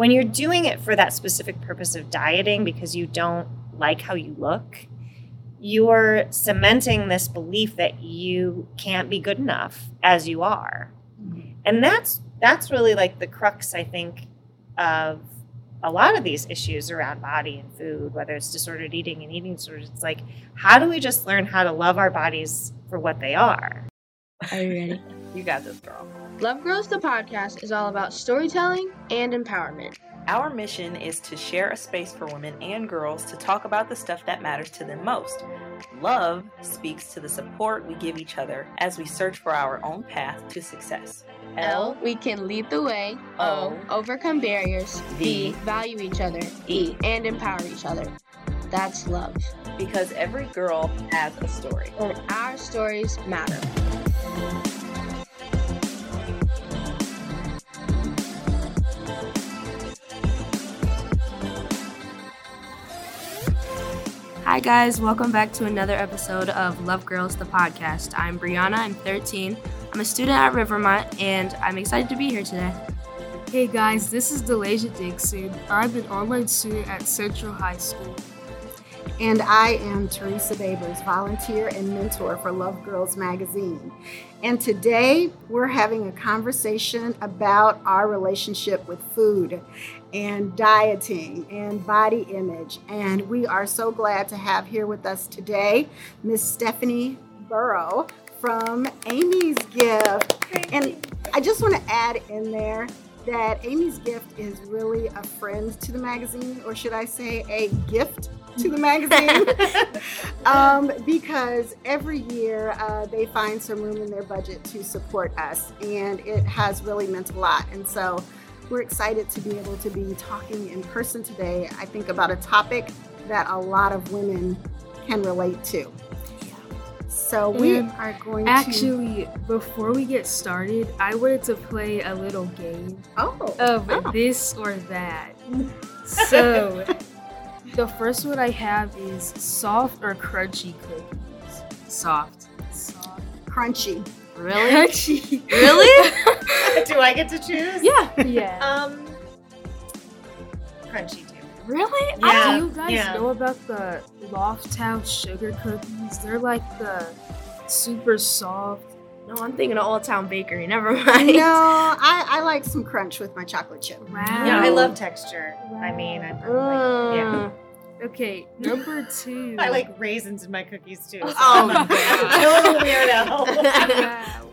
when you're doing it for that specific purpose of dieting because you don't like how you look, you're cementing this belief that you can't be good enough as you are. Mm-hmm. And that's that's really like the crux I think of a lot of these issues around body and food, whether it's disordered eating and eating disorders. It's like, how do we just learn how to love our bodies for what they are? Are you ready? You got this, girl. Love Girls, the podcast, is all about storytelling and empowerment. Our mission is to share a space for women and girls to talk about the stuff that matters to them most. Love speaks to the support we give each other as we search for our own path to success. L, we can lead the way. O, overcome barriers. V, value each other. E, and empower each other. That's love. because every girl has a story. And our stories matter. Hi, guys. Welcome back to another episode of Love Girls, the podcast. I'm Brianna. I'm 13. I'm a student at Rivermont, and I'm excited to be here today. Hey guys, this is Delasia Dixon. I'm an online student at Central High School. And I am Teresa Babers, volunteer and mentor for Love Girls Magazine. And today we're having a conversation about our relationship with food and dieting and body image. And we are so glad to have here with us today Miss Stephanie Burrow from Amy's Gift. And I just want to add in there that Amy's Gift is really a friend to the magazine, or should I say, a gift to the magazine um, because every year uh, they find some room in their budget to support us, and it has really meant a lot. And so we're excited to be able to be talking in person today. I think about a topic that a lot of women can relate to. So we And are going to Actually, before we get started, I wanted to play a little game oh of this or that. So, the first one I have is soft or crunchy cookies. Soft. Soft. crunchy. Really? Crunchy. really? Do I get to choose? yeah. yeah. Um, crunchy too. Really? Yeah. Do you guys yeah. know about the Lofthouse sugar cookies? They're like the super soft. No, I'm thinking of Old Town Bakery. Never mind. No, I, I like some crunch with my chocolate chip. Wow. Yeah, I love texture. I mean, I'm, I'm like, yeah. Okay, number two. I like raisins in my cookies too. So Oh, I'm God. a weirdo. Wow.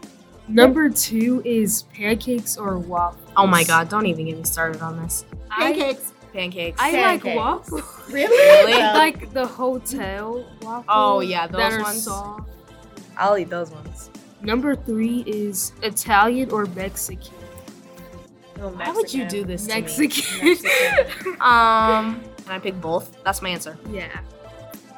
Number two is pancakes or waffles. Oh my god, don't even get me started on this. I, Pancakes. Pancakes. I like waffles. really? Really? Well, like the hotel waffles. Oh, yeah, that those are ones. soft. I'll eat those ones. Number three is Italian or Mexican. oh, Why would you do this to me? Mexican. Mexican. Um, can I pick both? That's my answer. yeah.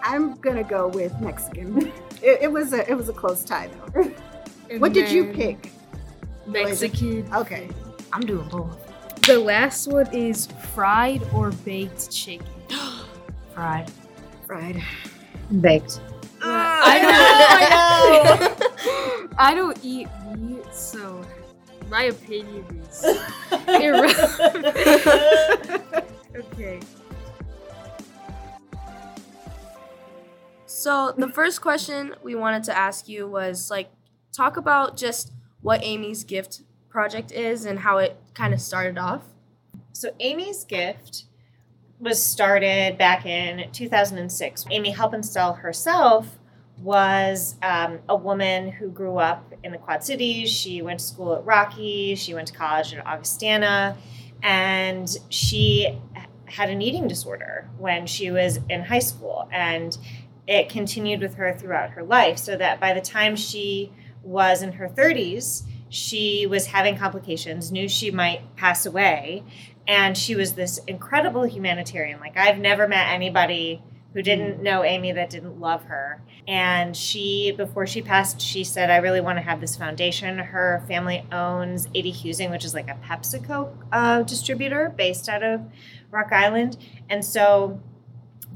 I'm gonna go with Mexican. It, it was a it was a close tie though. And What did you pick? Mexican. Okay. I'm doing both. The last one is fried or baked chicken. Fried. Fried. Baked. Ah! I know, don't. I don't eat meat, so my opinion is irrelevant. okay. So the first question we wanted to ask you was like talk about just what Amy's gift project is and how it kind of started off. So Amy's gift was started back in 2006. Amy Helpenstell herself was um, a woman who grew up in the Quad Cities. She went to school at Rocky. She went to college at Augustana, and she had an eating disorder when she was in high school, and it continued with her throughout her life. So that by the time she was in her 30s, she was having complications, knew she might pass away, and she was this incredible humanitarian. Like I've never met anybody who didn't know Amy that didn't love her. And she, before she passed, she said, I really want to have this foundation. Her family owns 80 Husing, which is like a PepsiCo uh, distributor based out of Rock Island. And so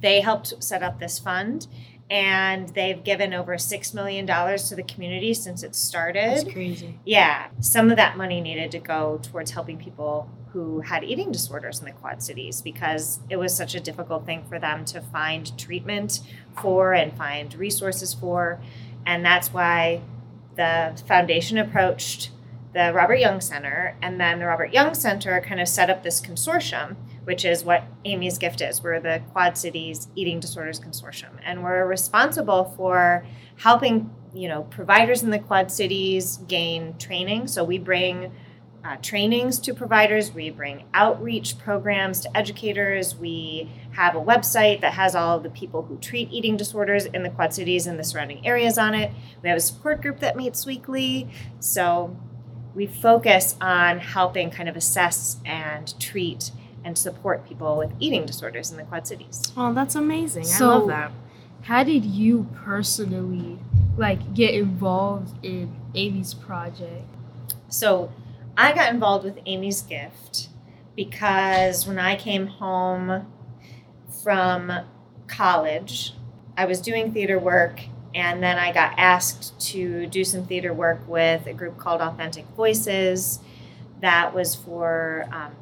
they helped set up this fund. and they've given over $6 million to the community since it started. That's crazy. Yeah, some of that money needed to go towards helping people who had eating disorders in the Quad Cities because it was such a difficult thing for them to find treatment for and find resources for. And that's why the foundation approached the Robert Young Center, and then the Robert Young Center kind of set up this consortium, which is what Amy's Gift is. We're the Quad Cities Eating Disorders Consortium, and we're responsible for helping you know providers in the Quad Cities gain training. So we bring uh, trainings to providers, we bring outreach programs to educators, we have a website that has all the people who treat eating disorders in the Quad Cities and the surrounding areas on it. We have a support group that meets weekly. So we focus on helping kind of assess and treat and support people with eating disorders in the Quad Cities. Oh, that's amazing. So- I love that. How did you personally like get involved in Amy's project? So I got involved with Amy's Gift because when I came home from college, I was doing theater work and then I got asked to do some theater work with a group called Authentic Voices that was for um,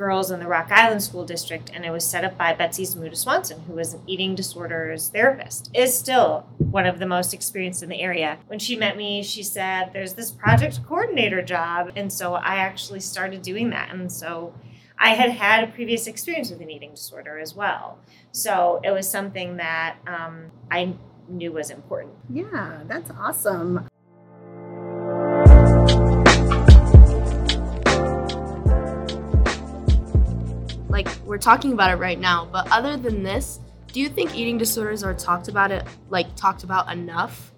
girls in the Rock Island School District, and it was set up by Betsy Zamuda Swanson, who was an eating disorders therapist, is still one of the most experienced in the area. When she met me, she said, There's this project coordinator job. And so I actually started doing that. And so I had had a previous experience with an eating disorder as well. So it was something that um, I knew was important. Yeah, that's awesome. Talking about it right now, but other than this, do you think eating disorders are talked about it like talked about enough?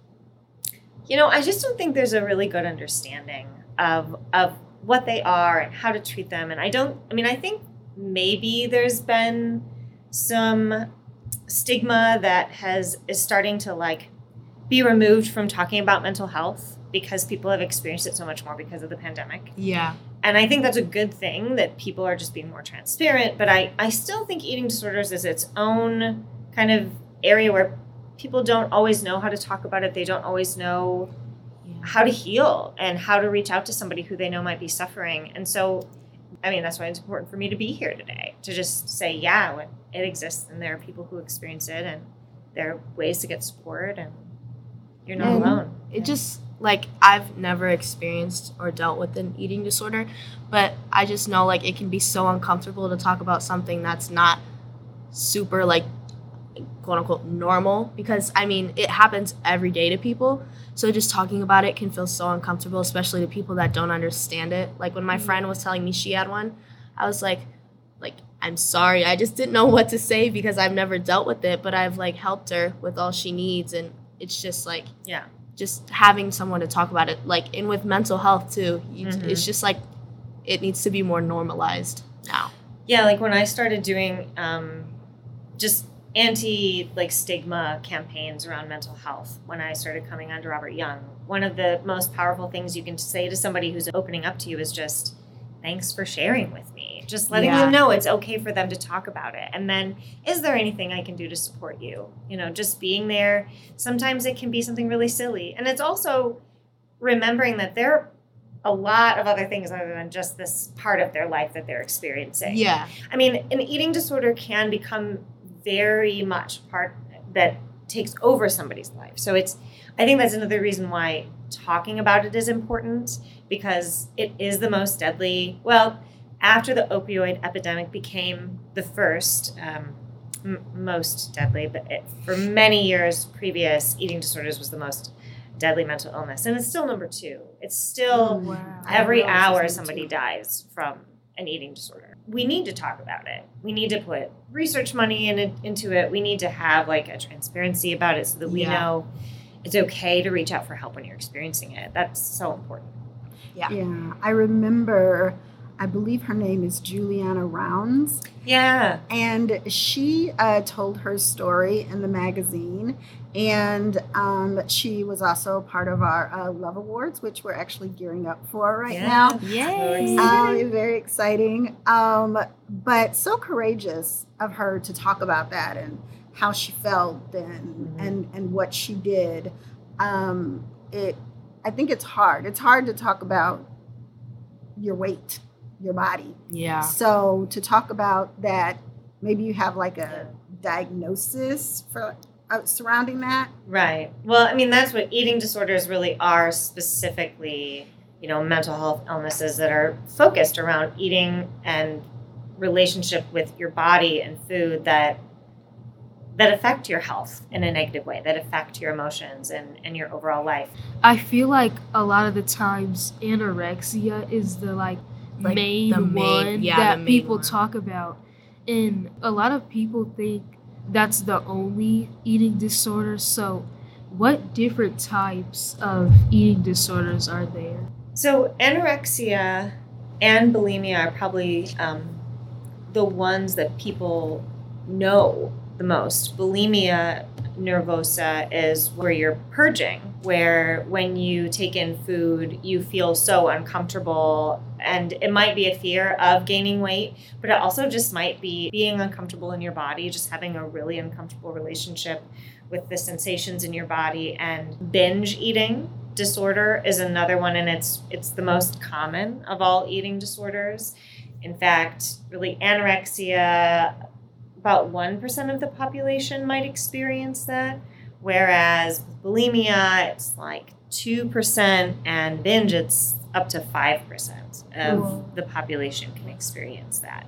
You know, I just don't think there's a really good understanding of of what they are and how to treat them. And I don't. I mean, I think maybe there's been some stigma that has is starting to like be removed from talking about mental health because people have experienced it so much more because of the pandemic. Yeah. And I think that's a good thing that people are just being more transparent. But I, I still think eating disorders is its own kind of area where people don't always know how to talk about it. They don't always know Yeah. how to heal and how to reach out to somebody who they know might be suffering. And so, I mean, that's why it's important for me to be here today to just say, yeah, when it exists and there are people who experience it and there are ways to get support and you're not And alone. It just like I've never experienced or dealt with an eating disorder, but I just know like it can be so uncomfortable to talk about something that's not super like quote unquote normal because I mean it happens every day to people. So just talking about it can feel so uncomfortable, especially to people that don't understand it. Like when my mm-hmm. friend was telling me she had one, I was like like I'm sorry. I just didn't know what to say because I've never dealt with it, but I've like helped her with all she needs and it's just like Yeah. Just having someone to talk about it like and with mental health too you, Mhm. it's just like it needs to be more normalized now Yeah, like when I started doing um, just anti like stigma campaigns around mental health when I started coming onto Robert Young, one of the most powerful things you can say to somebody who's opening up to you is just thanks for sharing with me. Just letting Yeah. them know it's okay for them to talk about it. And then is there anything I can do to support you? You know, just being there. Sometimes it can be something really silly. And it's also remembering that there are a lot of other things other than just this part of their life that they're experiencing. yeah I mean, an eating disorder can become very much part that takes over somebody's life. So it's, I think that's another reason why talking about it is important because it is the most deadly. Well, after the opioid epidemic became the first um, m- most deadly, but it, for many years previous, eating disorders was the most deadly mental illness, and it's still number two. It's still Wow. every didn't realize it was hour somebody two. dies from an eating disorder. We need to talk about it. We need to put research money in it, into it. We need to have like a transparency about it so that we Yeah. know it's okay to reach out for help when you're experiencing it. That's so important. Yeah. Yeah, I remember, I believe her name is Juliana Rounds, Yeah. and she uh, told her story in the magazine. And um, she was also part of our uh, Love Awards, which we're actually gearing up for right Yeah. now. yay Um, very exciting. Um, but so courageous of her to talk about that and how she felt and and and what she did. Um, it I think it's hard. It's hard to talk about your weight, your body. Yeah. So to talk about that, maybe you have like a diagnosis for uh, surrounding that. Right. Well, I mean, that's what eating disorders really are specifically, you know, mental health illnesses that are focused around eating and relationship with your body and food that that affect your health in a negative way, that affect your emotions and, and your overall life. I feel like a lot of the times anorexia is the like, Like, main, the main- one yeah, that the main people one. talk about. And a lot of people think that's the only eating disorder. So, what different types of eating disorders are there? So, anorexia and bulimia are probably um, the ones that people know the most. Bulimia nervosa is where you're purging, where when you take in food, you feel so uncomfortable. And it might be a fear of gaining weight, but it also just might be being uncomfortable in your body, just having a really uncomfortable relationship with the sensations in your body. And binge eating disorder is another one, and it's it's the most common of all eating disorders. In fact, really anorexia, about 1% of the population might experience that, whereas with bulimia, it's like 2%, and binge, it's up to 5% of Whoa. the population can experience that.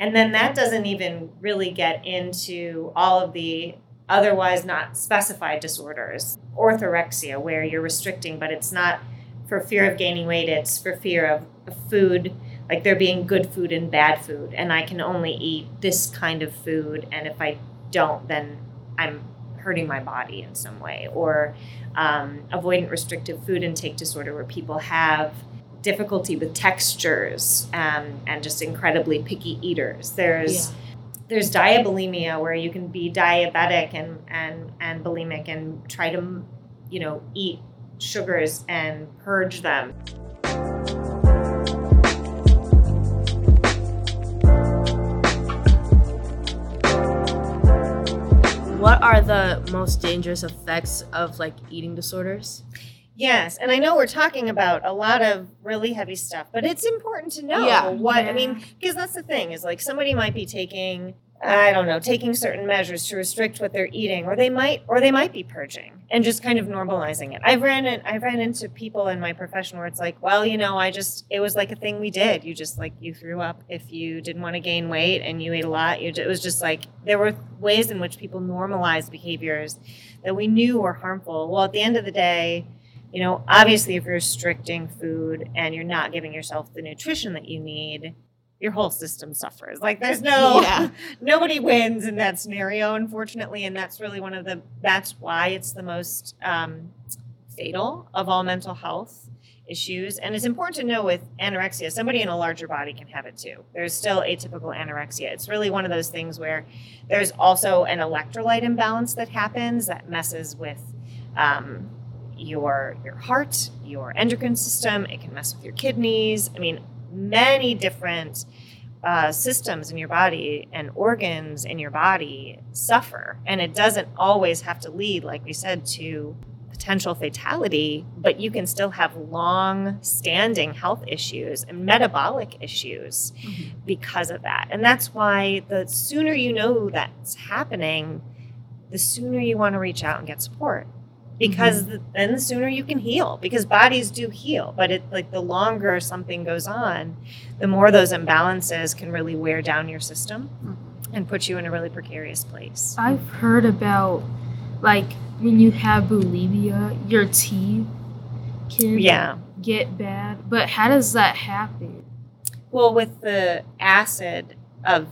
And then that doesn't even really get into all of the otherwise not specified disorders. Orthorexia, where you're restricting, but it's not for fear of gaining weight, it's for fear of food like there being good food and bad food and i can only eat this kind of food and if i don't then i'm hurting my body in some way. Or um, avoidant restrictive food intake disorder where people have difficulty with textures um, and just incredibly picky eaters. There's there's diabulimia where you can be diabetic and and and bulimic and try to you know eat sugars and purge them What are the most dangerous effects of like eating disorders? Yes, and I know we're talking about a lot of really heavy stuff, but it's important to know Yeah. what I mean because that's the thing is like somebody might be taking I don't know, taking certain measures to restrict what they're eating or they might or they might be purging and just kind of normalizing it. I've ran in, I've ran into people in my profession where it's like, well, you know, I just it was like a thing we did. You just like you threw up if you didn't want to gain weight and you ate a lot. You, it was just like there were ways in which people normalized behaviors that we knew were harmful. Well, at the end of the day, you know, obviously, if you're restricting food and you're not giving yourself the nutrition that you need, your whole system suffers. Like, there's no, Yeah. nobody wins in that scenario, unfortunately. And that's really one of the, that's why it's the most um, fatal of all mental health issues. And it's important to know with anorexia, somebody in a larger body can have it too. There's still atypical anorexia. It's really one of those things where there's also an electrolyte imbalance that happens that messes with um, your your heart, your endocrine system. It can mess with your kidneys. I mean, many different uh, systems in your body and organs in your body suffer, and it doesn't always have to lead, like we said, to potential fatality. But you can still have long-standing health issues and metabolic issues because of that, and that's why the sooner you know that's happening, the sooner you want to reach out and get support because mm-hmm. th- then the sooner you can heal because bodies do heal but it like the longer something goes on the more those imbalances can really wear down your system mm-hmm. and put you in a really precarious place I've heard about like when you have bulimia, your teeth can yeah get bad. But how does that happen? well with the acid of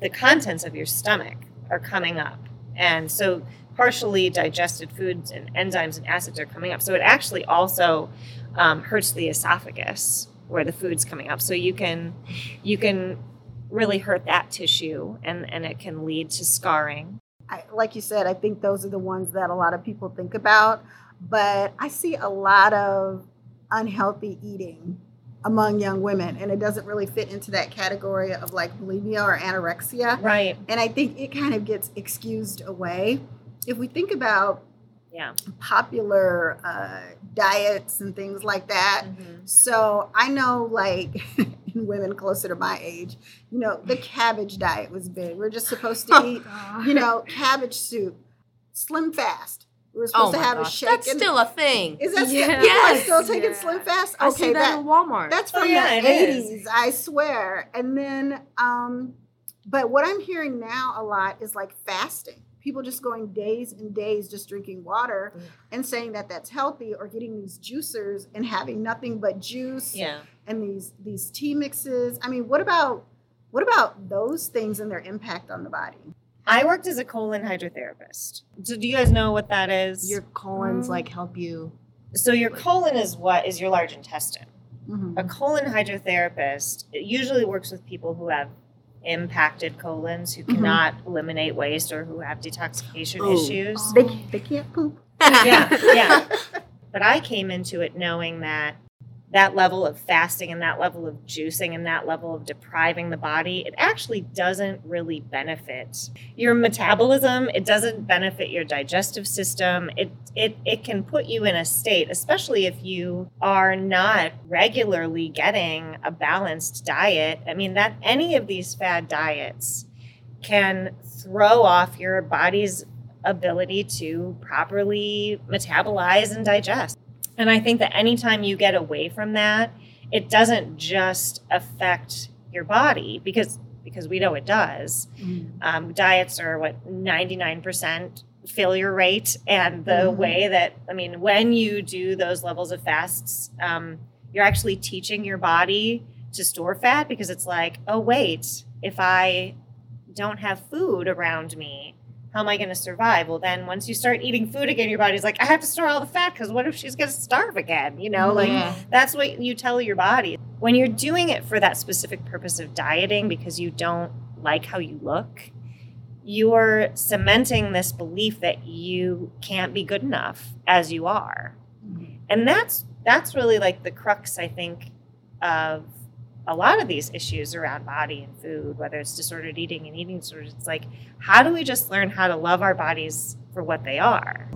the contents of your stomach are coming up and so partially digested foods and enzymes and acids are coming up so it actually also um, hurts the esophagus where the food's coming up so you can you can really hurt that tissue and and it can lead to scarring I, like you said, I think those are the ones that a lot of people think about. But I see a lot of unhealthy eating among young women, and it doesn't really fit into that category of like bulimia or anorexia. Right. And I think it kind of gets excused away. If we think about Yeah. popular uh, diets and things like that, Mhm. so I know, like, in women closer to my age, you know, the cabbage diet was big. We're just supposed to eat, you know, cabbage soup, SlimFast. We were supposed Oh to my have a shake. that's and- still a thing. is that still, Yeah. people are Yes. still taking Yeah. SlimFast? I see that in Walmart. that's Oh, from yeah, the eighties, I swear. And then, um, but what I'm hearing now a lot is like fasting. People just going days and days just drinking water Mm. and saying that that's healthy, or getting these juicers and having nothing but juice Yeah. and these these tea mixes. I mean, what about what about those things and their impact on the body? I worked as a colon hydrotherapist. So do you guys know what that is? Your colons like help you. so your colon is what is your large intestine. Mhm. A colon hydrotherapist it usually works with people who have impacted colons, who Mhm. cannot eliminate waste or who have detoxification Oh. issues. They they can't poop. Yeah, yeah. But I came into it knowing that that level of fasting and that level of juicing and that level of depriving the body, it actually doesn't really benefit your metabolism. It doesn't benefit your digestive system. It it it can put you in a state, especially if you are not regularly getting a balanced diet. I mean that any of these fad diets can throw off your body's ability to properly metabolize and digest. And I think that anytime you get away from that, it doesn't just affect your body because because we know it does. Um, diets are what ninety nine percent failure rate, and the Mhm. way that I mean, when you do those levels of fasts, um, you're actually teaching your body to store fat because it's like, oh wait, if I don't have food around me, how am I going to survive? Well, then once you start eating food again, your body's like, I have to store all the fat because what if she's going to starve again? You know, like Yeah. that's what you tell your body. When you're doing it for that specific purpose of dieting because you don't like how you look, you're cementing this belief that you can't be good enough as you are. Mm-hmm. And that's that's really like the crux I think of a lot of these issues around body and food, whether it's disordered eating and eating disorders. It's like how do we just learn how to love our bodies for what they are?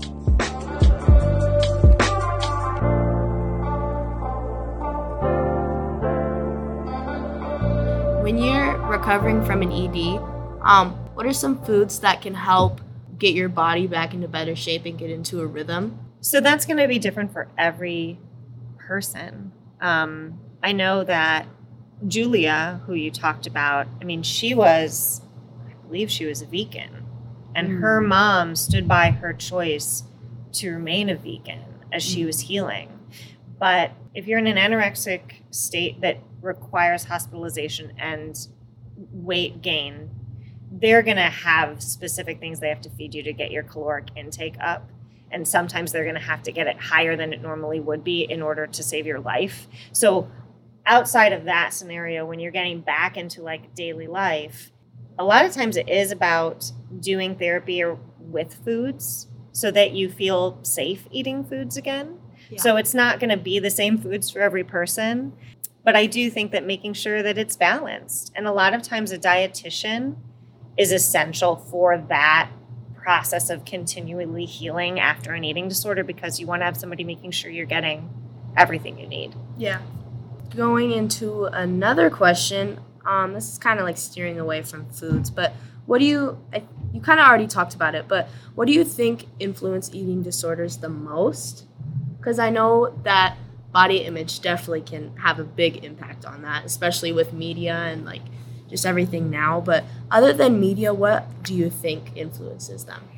When you're recovering from an ED, um, what are some foods that can help get your body back into better shape and get into a rhythm? So that's going to be different for every person. Um, I know that Julia, who you talked about, I mean, she was, I believe she was a vegan, and mm. her mom stood by her choice to remain a vegan as she mm. was healing. But if you're in an anorexic state that requires hospitalization and weight gain, they're going to have specific things they have to feed you to get your caloric intake up and sometimes they're going to have to get it higher than it normally would be in order to save your life. So outside of that scenario when you're getting back into like daily life, a lot of times it is about doing therapy or with foods so that you feel safe eating foods again. So it's not going to be the same foods for every person, but I do think that making sure that it's balanced. And a lot of times a dietitian is essential for that process of continually healing after an eating disorder because you want to have somebody making sure you're getting everything you need. Yeah. Going into another question, um, this is kind of like steering away from foods, but what do you, I, you kind of already talked about it, but what do you think influence eating disorders the most? Because I know that body image definitely can have a big impact on that, especially with media and like just everything now. But other than media, what do you think influences them?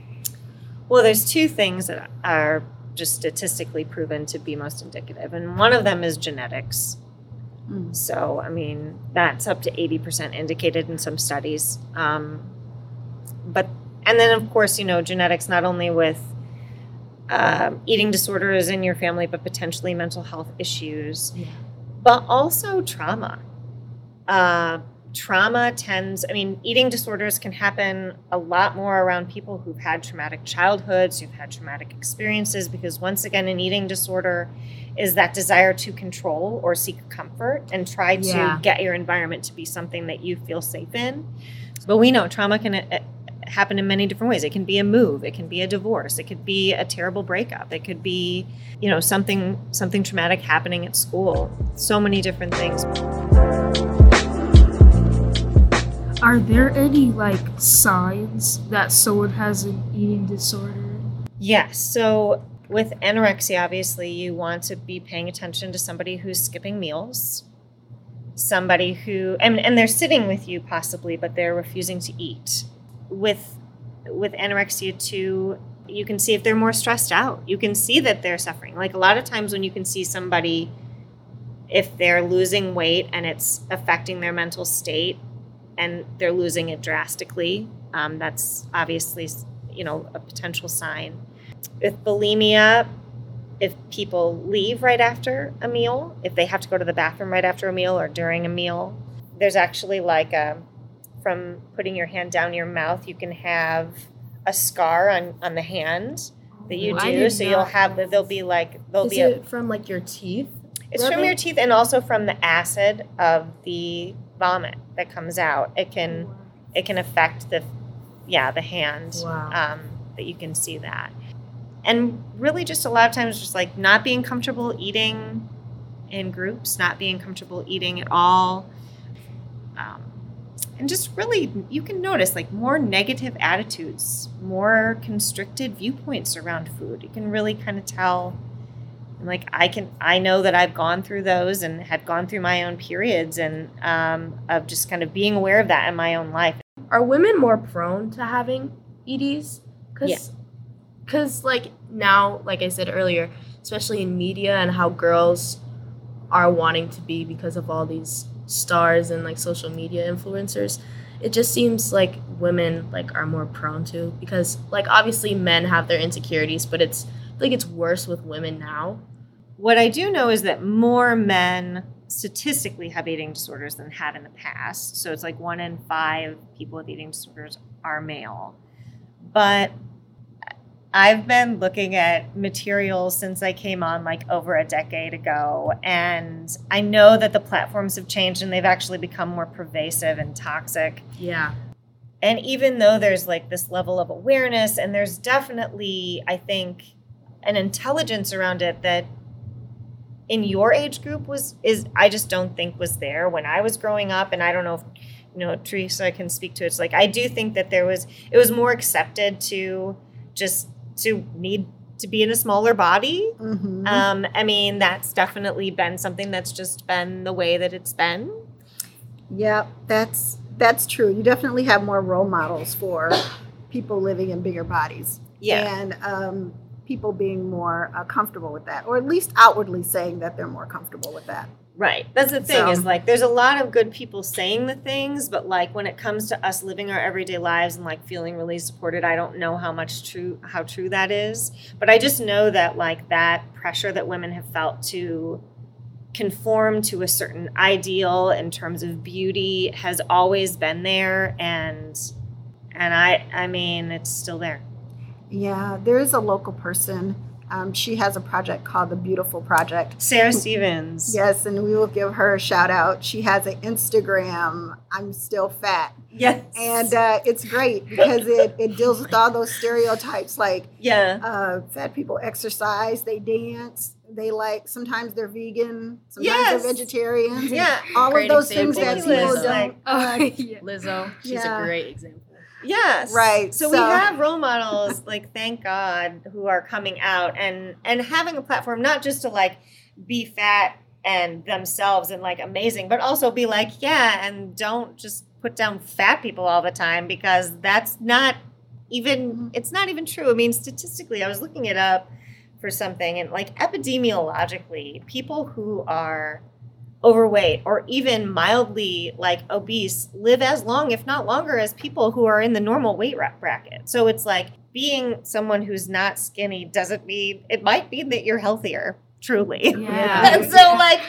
Well, there's two things that are just statistically proven to be most indicative, and one of them is genetics. Mm. So, I mean, that's up to 80% indicated in some studies. Um, but, and then of course, you know, genetics not only with um, eating disorders in your family, but potentially mental health issues, Yeah. but also trauma. Uh, trauma tends, I mean, eating disorders can happen a lot more around people who've had traumatic childhoods, who've had traumatic experiences, because once again, an eating disorder is that desire to control or seek comfort and try to Yeah. get your environment to be something that you feel safe in. But we know trauma can uh, happen in many different ways. It can be a move, it can be a divorce, it could be a terrible breakup, it could be, you know, something something traumatic happening at school. So many different things. Are there any like signs that someone has an eating disorder? Yes. So with anorexia, obviously, you want to be paying attention to somebody who's skipping meals, somebody who, and, and they're sitting with you possibly, but they're refusing to eat. With with anorexia too, you can see if they're more stressed out. You can see that they're suffering. Like a lot of times when you can see somebody, if they're losing weight and it's affecting their mental state, and they're losing it drastically, um, that's obviously you know a potential sign with bulimia, if people leave right after a meal, if they have to go to the bathroom right after a meal or during a meal, there's actually like a, from putting your hand down your mouth, you can have a scar on, on the hand that you Oh, I do. So you'll have, there'll be like, there'll Is be a, from like your teeth? It's from your teeth and also from the acid of the vomit that comes out. It can, it can affect the, yeah, the hand Wow. um, that you can see that. And really, just a lot of times, just like not being comfortable eating in groups, not being comfortable eating at all. Um, and just really, you can notice like more negative attitudes, more constricted viewpoints around food. You can really kind of tell. And like I can, I know that I've gone through those and have gone through my own periods, and um, of just kind of being aware of that in my own life. Are women more prone to having EDs? Cause, Yeah. Cause like now, like I said earlier, especially in media and how girls are wanting to be because of all these stars and like social media influencers, it just seems like women like are more prone to because like obviously men have their insecurities, but it's like it's worse with women now. What I do know is that more men statistically have eating disorders than had in the past. So it's like one in five people with eating disorders are male. But I've been looking at materials since I came on like over a decade ago. And I know that the platforms have changed and they've actually become more pervasive and toxic. Yeah. And even though there's like this level of awareness, and there's definitely, I think, an intelligence around it that in your age group was is I just don't think was there when I was growing up, and I don't know if you know Teresa can speak to it. It's like I do think that there was it was more accepted to just to need to be in a smaller body. Mhm. Um, I mean, that's definitely been something that's just been the way that it's been. Yep, that's that's true. You definitely have more role models for people living in bigger bodies, Yeah. and um, people being more uh, comfortable with that, or at least outwardly saying that they're more comfortable with that. Right. That's the thing So- is like there's a lot of good people saying the things, but like when it comes to us living our everyday lives and like feeling really supported, I don't know how much true how true that is. But I just know that like that pressure that women have felt to conform to a certain ideal in terms of beauty has always been there and and I I mean it's still there. Yeah, there is a local person. Um, she has a project called the Beautiful Project. Sarah Stevens. Yes, and we will give her a shout out. She has an Instagram. I'm still fat, Yes. and uh, it's great because it, it deals with all those stereotypes like yeah. uh, fat people exercise, they dance, they like sometimes they're vegan, sometimes Yes. they're vegetarians. Yeah. all Great of those things example that is people Lizzo. don't. Oh, uh, yeah. Lizzo, she's Yeah. a great example. Yes. Right, So, we have role models, like thank God, who are coming out and and having a platform not just to like be fat and themselves and like amazing, but also be like, yeah, and don't just put down fat people all the time because that's not even mm-hmm. it's not even true. I mean, statistically, I was looking it up for something and like epidemiologically, people who are overweight or even mildly like obese live as long if not longer as people who are in the normal weight ra- bracket so it's like being someone who's not skinny doesn't mean it might mean that you're healthier truly Yeah. and so like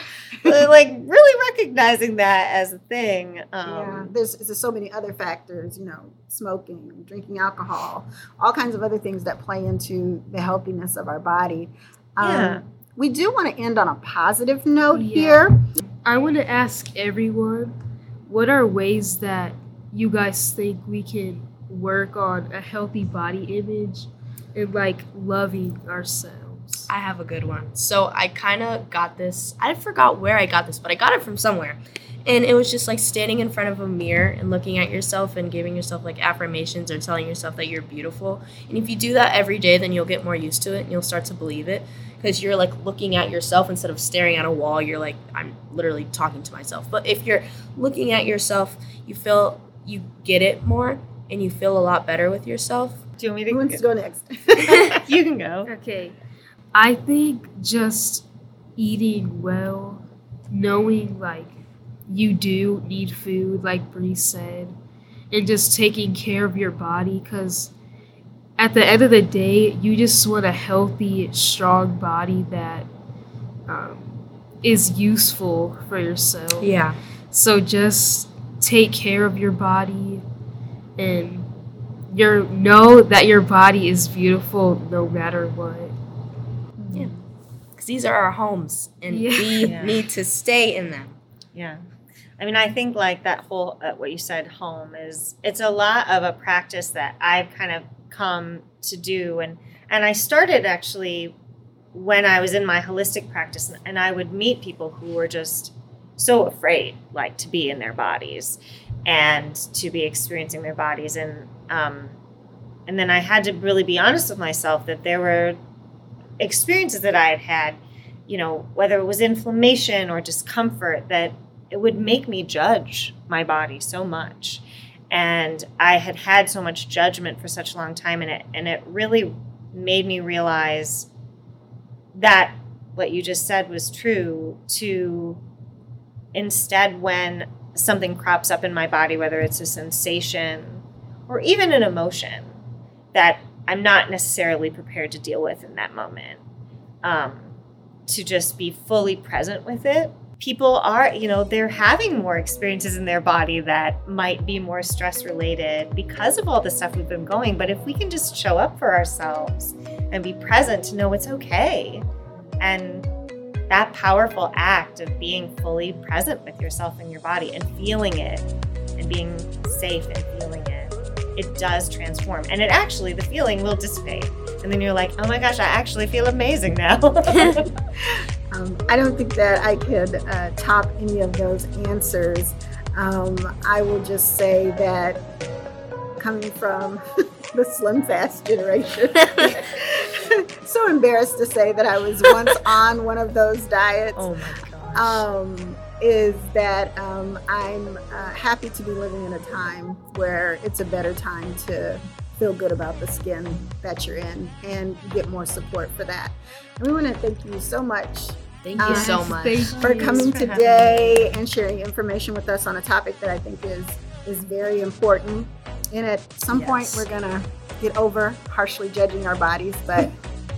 like really recognizing that as a thing. Um, yeah, there's, there's so many other factors, you know, smoking, drinking alcohol, all kinds of other things that play into the healthiness of our body. Um, Yeah. We do want to end on a positive note Yeah. here. I want to ask everyone what are ways that you guys think we can work on a healthy body image and like loving ourselves? I have a good one. So I kind of got this. I forgot where I got this, but I got it from somewhere. And it was just like standing in front of a mirror and looking at yourself and giving yourself like affirmations or telling yourself that you're beautiful. And if you do that every day, then you'll get more used to it and you'll start to believe it because you're like looking at yourself instead of staring at a wall. You're like, I'm literally talking to myself. But if you're looking at yourself, you feel you get it more and you feel a lot better with yourself. Do you want me Who wants to go next? you can go. Okay. I think just eating well, knowing like you do need food, like Bree said, and just taking care of your body because at the end of the day, you just want a healthy, strong body that um, is useful for yourself. Yeah. So just take care of your body and your know that your body is beautiful no matter what. Yeah. Because these are our homes and Yeah. we Yeah. need to stay in them. Yeah. I mean, I think like that whole, uh, what you said, home is, it's a lot of a practice that I've kind of come to do. And, and I started actually when I was in my holistic practice and- I would meet people who were just so afraid, like to be in their bodies and to be experiencing their bodies. And, um, and then I had to really be honest with myself that there were experiences that I had had, you know, whether it was inflammation or discomfort, that it would make me judge my body so much. And I had had so much judgment for such a long time, and it and it really made me realize that what you just said was true. To instead, when something crops up in my body, whether it's a sensation or even an emotion that I'm not necessarily prepared to deal with in that moment, um, to just be fully present with it. People are, you know, they're having more experiences in their body that might be more stress related because of all the stuff we've been going. But if we can just show up for ourselves and be present to know it's okay, and that powerful act of being fully present with yourself and your body and feeling it and being safe and feeling it, it does transform. And it actually, the feeling will dissipate. And then you're like, oh my gosh, I actually feel amazing now. Um, I don't think that I could uh, top any of those answers. Um, I will just say that coming from the SlimFast generation, so embarrassed to say that I was once on one of those diets. oh my gosh. um, is that um, I'm uh, happy to be living in a time where it's a better time to feel good about the skin that you're in and get more support for that. And we want to thank you so much Thank you Um, so much. For coming for today and sharing information with us on a topic that I think is is very important. And at some point, we're gonna get over harshly judging our bodies, but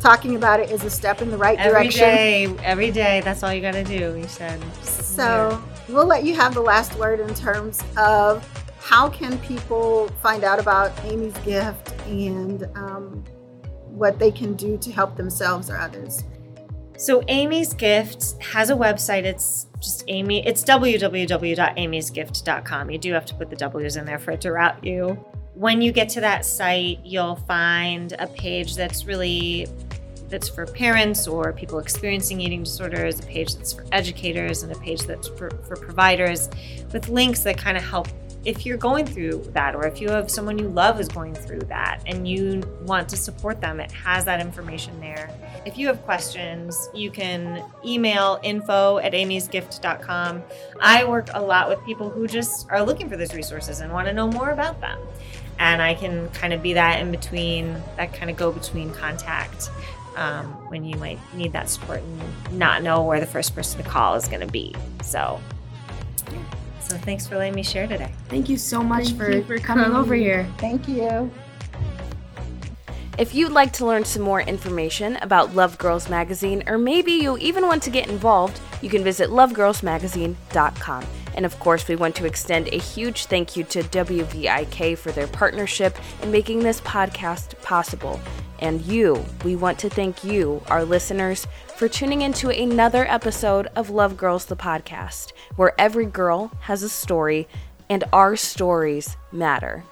talking about it is a step in the right Every direction. Every day, every day. that's all you got to do, you said. So we'll let you have the last word in terms of how can people find out about Amy's gift and um, what they can do to help themselves or others. So Amy's Gift has a website. It's just Amy. It's www.amysgift.com. You do have to put the W's in there for it to route you. When you get to that site, you'll find a page that's really that's for parents or people experiencing eating disorders, a page that's for educators, and a page that's for, for providers with links that kind of help if you're going through that or if you have someone you love is going through that and you want to support them, it has that information there. If you have questions, you can email info at amysgift.com. I work a lot with people who just are looking for those resources and want to know more about them. And I can kind of be that in between, that kind of go between contact um, when you might need that support and not know where the first person to call is going to be. So, so thanks for letting me share today. Thank you so much Thank for, you for coming coming. over here. Thank you. If you'd like to learn some more information about Love Girls Magazine, or maybe you even want to get involved, you can visit lovegirlsmagazine.com. And of course, we want to extend a huge thank you to WVIK for their partnership in making this podcast possible. And you, we want to thank you, our listeners, for tuning into another episode of Love Girls the podcast, where every girl has a story and our stories matter.